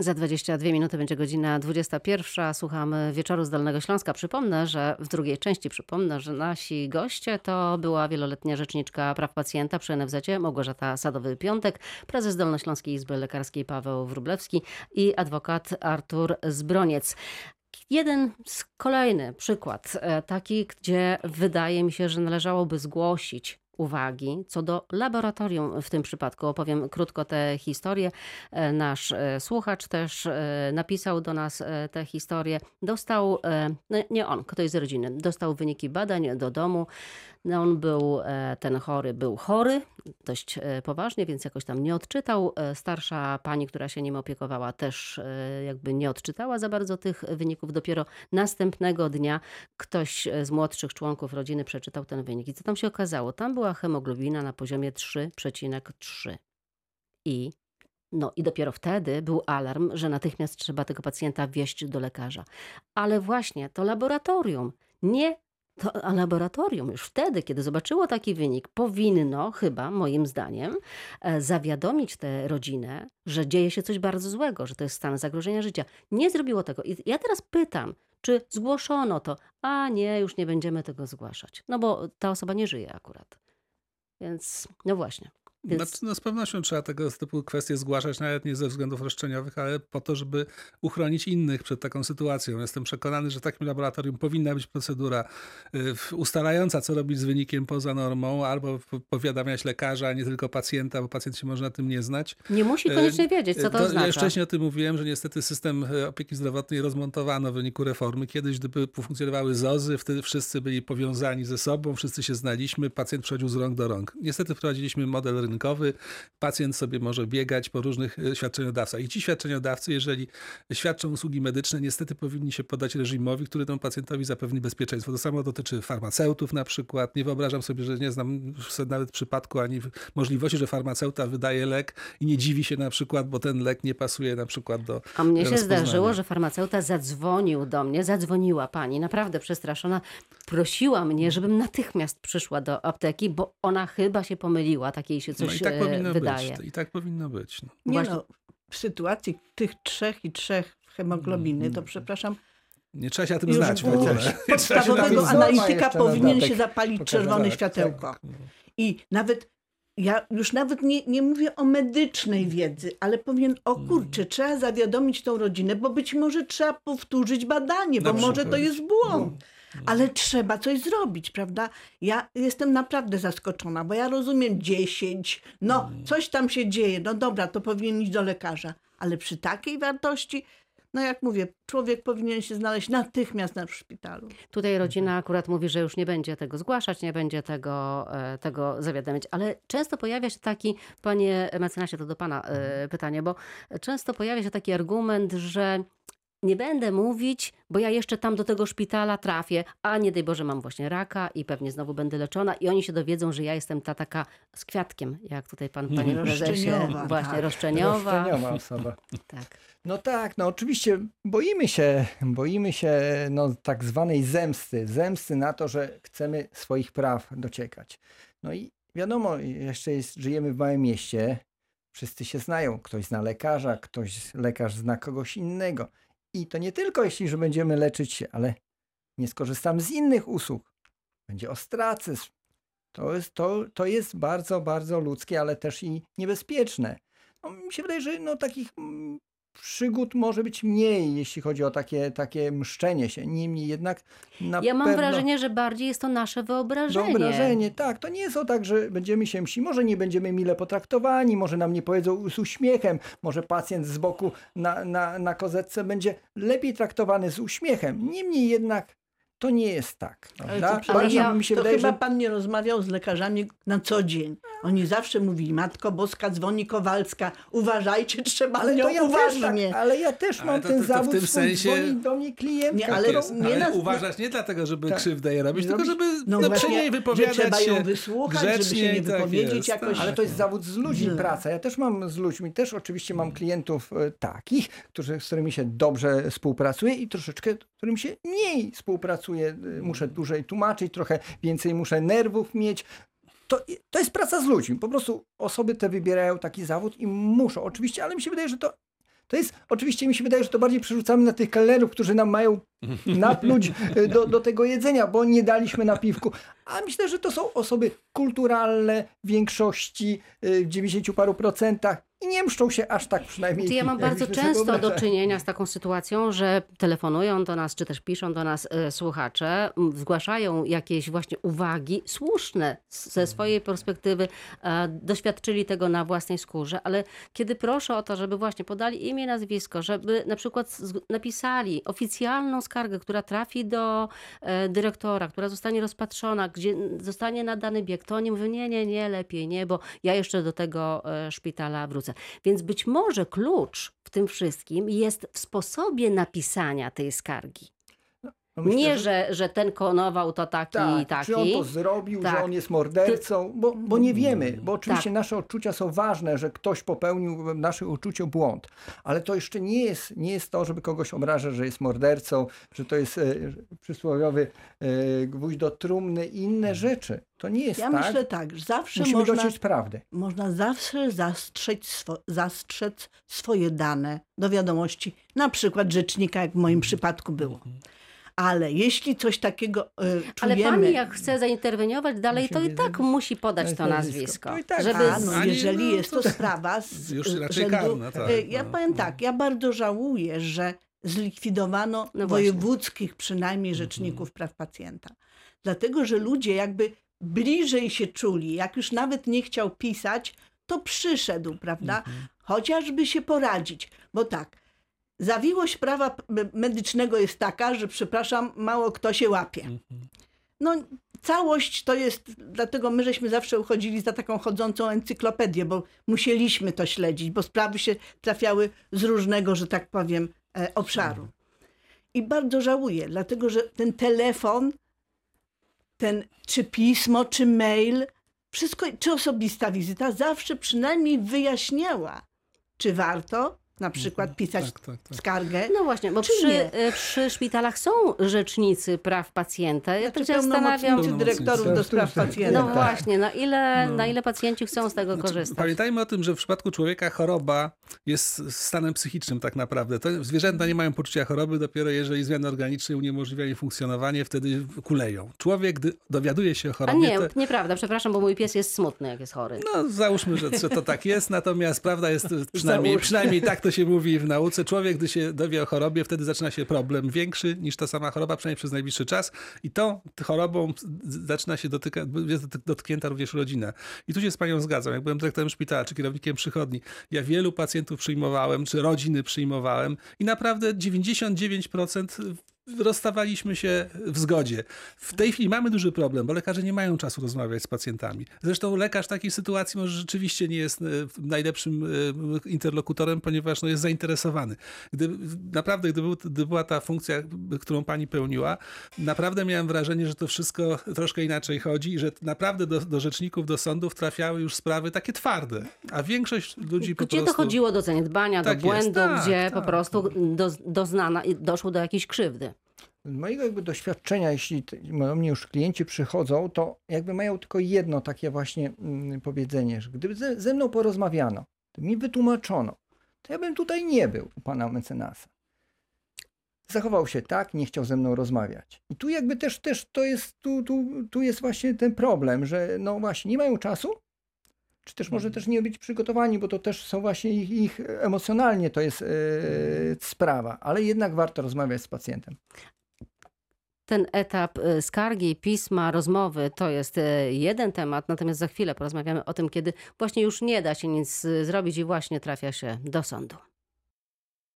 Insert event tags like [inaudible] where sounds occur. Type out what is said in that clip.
Za 22 minuty będzie godzina 21. Słuchamy Wieczoru z Dolnego Śląska. Przypomnę, że w drugiej części przypomnę, że nasi goście to była wieloletnia rzeczniczka praw pacjenta przy NFZ Małgorzata Sadowy-Piątek, prezes Dolnośląskiej Izby Lekarskiej Paweł Wrublewski i adwokat Artur Zbroniec. Jeden z kolejny przykład, e, taki, gdzie wydaje mi się, że należałoby zgłosić uwagi co do laboratorium w tym przypadku. Opowiem krótko tę historię. E, Nasz e, słuchacz też e, napisał do nas tę historię. Dostał, no nie on, ktoś z rodziny, dostał wyniki badań do domu. No on był, e, ten chory był chory, dość e, poważnie, więc jakoś tam nie odczytał. E, Starsza pani, która się nim opiekowała, też jakby nie odczytała za bardzo tych wyników. Dopiero następnego dnia ktoś z młodszych członków rodziny przeczytał ten wynik. I co tam się okazało? Tam była hemoglobina na poziomie 3,3. I no i dopiero wtedy był alarm, że natychmiast trzeba tego pacjenta wieźć do lekarza. Ale właśnie to laboratorium, nie to laboratorium już wtedy, kiedy zobaczyło taki wynik, powinno chyba, moim zdaniem, e, zawiadomić tę rodzinę, że dzieje się coś bardzo złego, że to jest stan zagrożenia życia. Nie zrobiło tego. I ja teraz pytam, czy zgłoszono to? A nie, już nie będziemy tego zgłaszać. No bo ta osoba nie żyje akurat. Więc, no właśnie. Więc- Znaczy, no z pewnością trzeba tego typu kwestie zgłaszać, nawet nie ze względów roszczeniowych, ale po to, żeby uchronić innych przed taką sytuacją. Jestem przekonany, że w takim laboratorium powinna być procedura y, ustalająca, co robić z wynikiem poza normą, albo po- powiadamiać lekarza, a nie tylko pacjenta, bo pacjent się może na tym nie znać. Nie musi koniecznie wiedzieć, co to, Ja już oznacza. wcześniej o tym mówiłem, że niestety system e, opieki zdrowotnej rozmontowano w wyniku reformy. Kiedyś, gdyby funkcjonowały ZOZy, wtedy wszyscy byli powiązani ze sobą, wszyscy się znaliśmy, pacjent przechodził z rąk do rąk. Niestety wprowadziliśmy model rynkowy, pacjent sobie może biegać po różnych e, świadczeniodawcach. I ci świadczeniodawcy, jeżeli świadczą usługi medyczne, niestety powinni się podać reżimowi, który temu pacjentowi zapewni bezpieczeństwo. To samo dotyczy farmaceutów na przykład. Nie wyobrażam sobie, że nie znam nawet przypadku ani możliwości, że farmaceuta wydaje lek i nie dziwi się na przykład, bo ten lek nie pasuje na przykład do A mnie się zdarzyło, że farmaceuta zadzwonił do mnie, zadzwoniła pani, naprawdę przestraszona, prosiła mnie, żebym natychmiast przyszła do apteki, bo ona chyba się pomyliła, takiej się No i tak e, powinno wydaje. być. I tak powinno być. No. Nie Właśnie- no, w sytuacji tych trzech i trzech hemoglobiny, Mm. to przepraszam, Nie trzeba się na tym już znać w ogóle. [laughs] Nie trzeba się na podstawowego tym znać. analityka powinien się zapalić pokazać. czerwone światełko. Tak. I nawet, ja już nawet nie, nie mówię o medycznej wiedzy, ale powiem, o Mm. kurczę, trzeba zawiadomić tą rodzinę, bo być może trzeba powtórzyć badanie, bo Na może to jest błąd. Ale trzeba coś zrobić, prawda? Ja jestem naprawdę zaskoczona, bo ja rozumiem 10, no Mm. coś tam się dzieje, no dobra, to powinien iść do lekarza, ale przy takiej wartości, no jak mówię, człowiek powinien się znaleźć natychmiast na szpitalu. Tutaj rodzina akurat mówi, że już nie będzie tego zgłaszać, nie będzie tego, e, tego zawiadamiać, ale często pojawia się taki, panie mecenasie, to do pana e, pytanie, bo często pojawia się taki argument, że nie będę mówić, bo ja jeszcze tam do tego szpitala trafię, a nie daj Boże mam właśnie raka i pewnie znowu będę leczona i oni się dowiedzą, że ja jestem ta taka z kwiatkiem, jak tutaj pan, panie prezesie, właśnie tak. roszczeniowa. Roszczeniowa osoba. [laughs] Tak. No tak, no oczywiście boimy się, boimy się no, tak zwanej zemsty. Zemsty na to, że chcemy swoich praw dociekać. No i wiadomo, jeszcze jest, żyjemy w małym mieście, wszyscy się znają. Ktoś zna lekarza, ktoś lekarz zna kogoś innego. I to nie tylko jeśli, że będziemy leczyć się, ale nie skorzystam z innych usług. Będzie ostracyzm. To jest, to, to jest bardzo, bardzo ludzkie, ale też i niebezpieczne. No, mi się wydaje, że no, takich mm, przygód może być mniej, jeśli chodzi o takie, takie mszczenie się. Niemniej jednak na Ja mam pewno... wrażenie, że bardziej jest to nasze wyobrażenie. Wyobrażenie, tak. To nie jest o tak, że będziemy się mści. Może nie będziemy mile potraktowani, może nam nie powiedzą z uśmiechem, może pacjent z boku na, na, na kozetce będzie lepiej traktowany z uśmiechem. Niemniej jednak to nie jest tak. Ale Prawda? to, przepraszam, ja- mi się to wydaje, chyba że pan nie rozmawiał z lekarzami na co dzień. Oni zawsze mówili, Matko Boska, dzwoni Kowalska, uważajcie, [laughs] trzeba ale nią to ja też uważnie. tak, ale ja też Ale mam to- ten to- to w zawód, tym swój, sensie- dzwoni do mnie klientka. Nie, Tak ale jest. nie ale nas- uważać nie dlatego, żeby Tak. krzywdę jej robić, tylko żeby No no, przy niej wypowiadać trzeba ją wysłuchać, żeby się grzecznie nie tak wypowiedzieć jest, jakoś. tak. Ale to jest zawód z ludźmi praca. Ja też mam z ludźmi, też oczywiście mam klientów e, takich, którzy, z którymi się dobrze współpracuje i troszeczkę, z którymi się mniej współpracuje. E, Muszę dłużej tłumaczyć, trochę więcej muszę nerwów mieć. To, to jest praca z ludźmi. Po prostu osoby te wybierają taki zawód i muszą oczywiście, ale mi się wydaje, że to To jest, oczywiście mi się wydaje, że to bardziej przerzucamy na tych kelnerów, którzy nam mają [laughs] napluć y, do, do tego jedzenia, bo nie daliśmy napiwku. A myślę, że to są osoby kulturalne w większości, y, w 90 paru procentach nie mszczą się aż tak przynajmniej. Ja mam [laughs] bardzo często do czynienia z taką sytuacją, że telefonują do nas, czy też piszą do nas e, słuchacze, zgłaszają jakieś właśnie uwagi słuszne ze swojej perspektywy, e, doświadczyli tego na własnej skórze, ale kiedy proszę o to, żeby właśnie podali imię, nazwisko, żeby na przykład napisali oficjalną skargę, która trafi do e, dyrektora, która zostanie rozpatrzona, gdzie zostanie nadany bieg, to oni mówią, nie, nie, nie, lepiej nie, bo ja jeszcze do tego e, szpitala wrócę. Więc być może klucz w tym wszystkim jest w sposobie napisania tej skargi. No myślę, nie, że, że ten konował to taki i Tak, taki. czy on to zrobił, Tak. że on jest mordercą, bo, bo nie wiemy, bo oczywiście Tak. nasze odczucia są ważne, że ktoś popełnił w naszych uczuciu błąd, ale to jeszcze nie jest, nie jest to, żeby kogoś obrażać, że jest mordercą, że to jest e, przysłowiowy e, gwóźdź do trumny i inne rzeczy. To nie jest Ja tak. myślę tak, że zawsze Musimy można, dociec prawdy. można zawsze zastrzec, swo, zastrzec swoje dane do wiadomości, na przykład rzecznika, jak w moim przypadku było. Ale jeśli coś takiego y, Ale czujemy... pani jak chce zainterweniować dalej, to i tak musi podać to nazwisko. nazwisko. To i tak, żeby A, no, jeżeli no, jest to- to sprawa z Już z raczej rzędu, karna, tak, y, Ja no, powiem no. tak, ja bardzo żałuję, że zlikwidowano No właśnie. wojewódzkich przynajmniej rzeczników praw pacjenta. Dlatego, że ludzie jakby bliżej się czuli, jak już nawet nie chciał pisać, to przyszedł, prawda? Chociażby się poradzić, bo tak, zawiłość prawa medycznego jest taka, że przepraszam, mało kto się łapie. No, całość to jest, dlatego my żeśmy zawsze uchodzili za taką chodzącą encyklopedię, bo musieliśmy to śledzić, bo sprawy się trafiały z różnego, że tak powiem, e, obszaru. I bardzo żałuję, dlatego że ten telefon, ten czy pismo, czy mail, wszystko, czy osobista wizyta zawsze przynajmniej wyjaśniała, czy warto na przykład pisać Tak, tak, tak. skargę, No właśnie, bo Czy przy, nie? e, przy szpitalach są rzecznicy praw pacjenta. Ja Znaczy tak się zastanawiam. pełnomocnicy dyrektorów do spraw pacjenta. No tak. właśnie, na ile, No. na ile pacjenci chcą z tego Znaczy, korzystać? Pamiętajmy o tym, że w przypadku człowieka choroba jest stanem psychicznym tak naprawdę. To zwierzęta nie mają poczucia choroby, dopiero jeżeli zmiany organiczne uniemożliwiają funkcjonowanie, wtedy kuleją. Człowiek, gdy dowiaduje się o A chorobie, nie, to, nieprawda, przepraszam, bo mój pies jest smutny, jak jest chory. no załóżmy, że, że to tak jest, natomiast prawda jest [laughs] przynajmniej, przynajmniej tak to się mówi w nauce. Człowiek, gdy się dowie o chorobie, wtedy zaczyna się problem większy niż ta sama choroba, przynajmniej przez najbliższy czas i tą chorobą zaczyna się dotykać, jest dotknięta również rodzina. I tu się z panią zgadzam. Jak byłem dyrektorem szpitala czy kierownikiem przychodni, ja wielu pacjentów przyjmowałem, czy rodziny przyjmowałem i naprawdę 99% rozstawaliśmy się w zgodzie. W tej chwili mamy duży problem, bo lekarze nie mają czasu rozmawiać z pacjentami. Zresztą lekarz w takiej sytuacji może rzeczywiście nie jest e, najlepszym e, interlokutorem, ponieważ no, jest zainteresowany. Gdy, naprawdę, gdy, był, gdy była ta funkcja, którą pani pełniła, naprawdę miałem wrażenie, że to wszystko troszkę inaczej chodzi i że naprawdę do, do rzeczników, do sądów trafiały już sprawy takie twarde, a większość ludzi po Gdzie prostu... dochodziło do zaniedbania, Tak do jest, błędu, tak, gdzie po tak. prostu do, doznana, doszło do jakiejś krzywdy. Z mojego jakby doświadczenia, jeśli do mnie już klienci przychodzą, to jakby mają tylko jedno takie właśnie mm, powiedzenie, że gdyby ze, ze mną porozmawiano, gdyby mi wytłumaczono, to ja bym tutaj nie był u pana mecenasa. Zachował się tak, nie chciał ze mną rozmawiać. I tu jakby też, też to jest, tu, tu, tu jest właśnie ten problem, że no właśnie nie mają czasu, czy też może też nie być przygotowani, bo to też są właśnie ich, ich emocjonalnie to jest e, sprawa, ale jednak warto rozmawiać z pacjentem. Ten etap y, skargi, pisma, rozmowy to jest y, jeden temat, natomiast za chwilę porozmawiamy o tym, kiedy właśnie już nie da się nic y, zrobić i właśnie trafia się do sądu.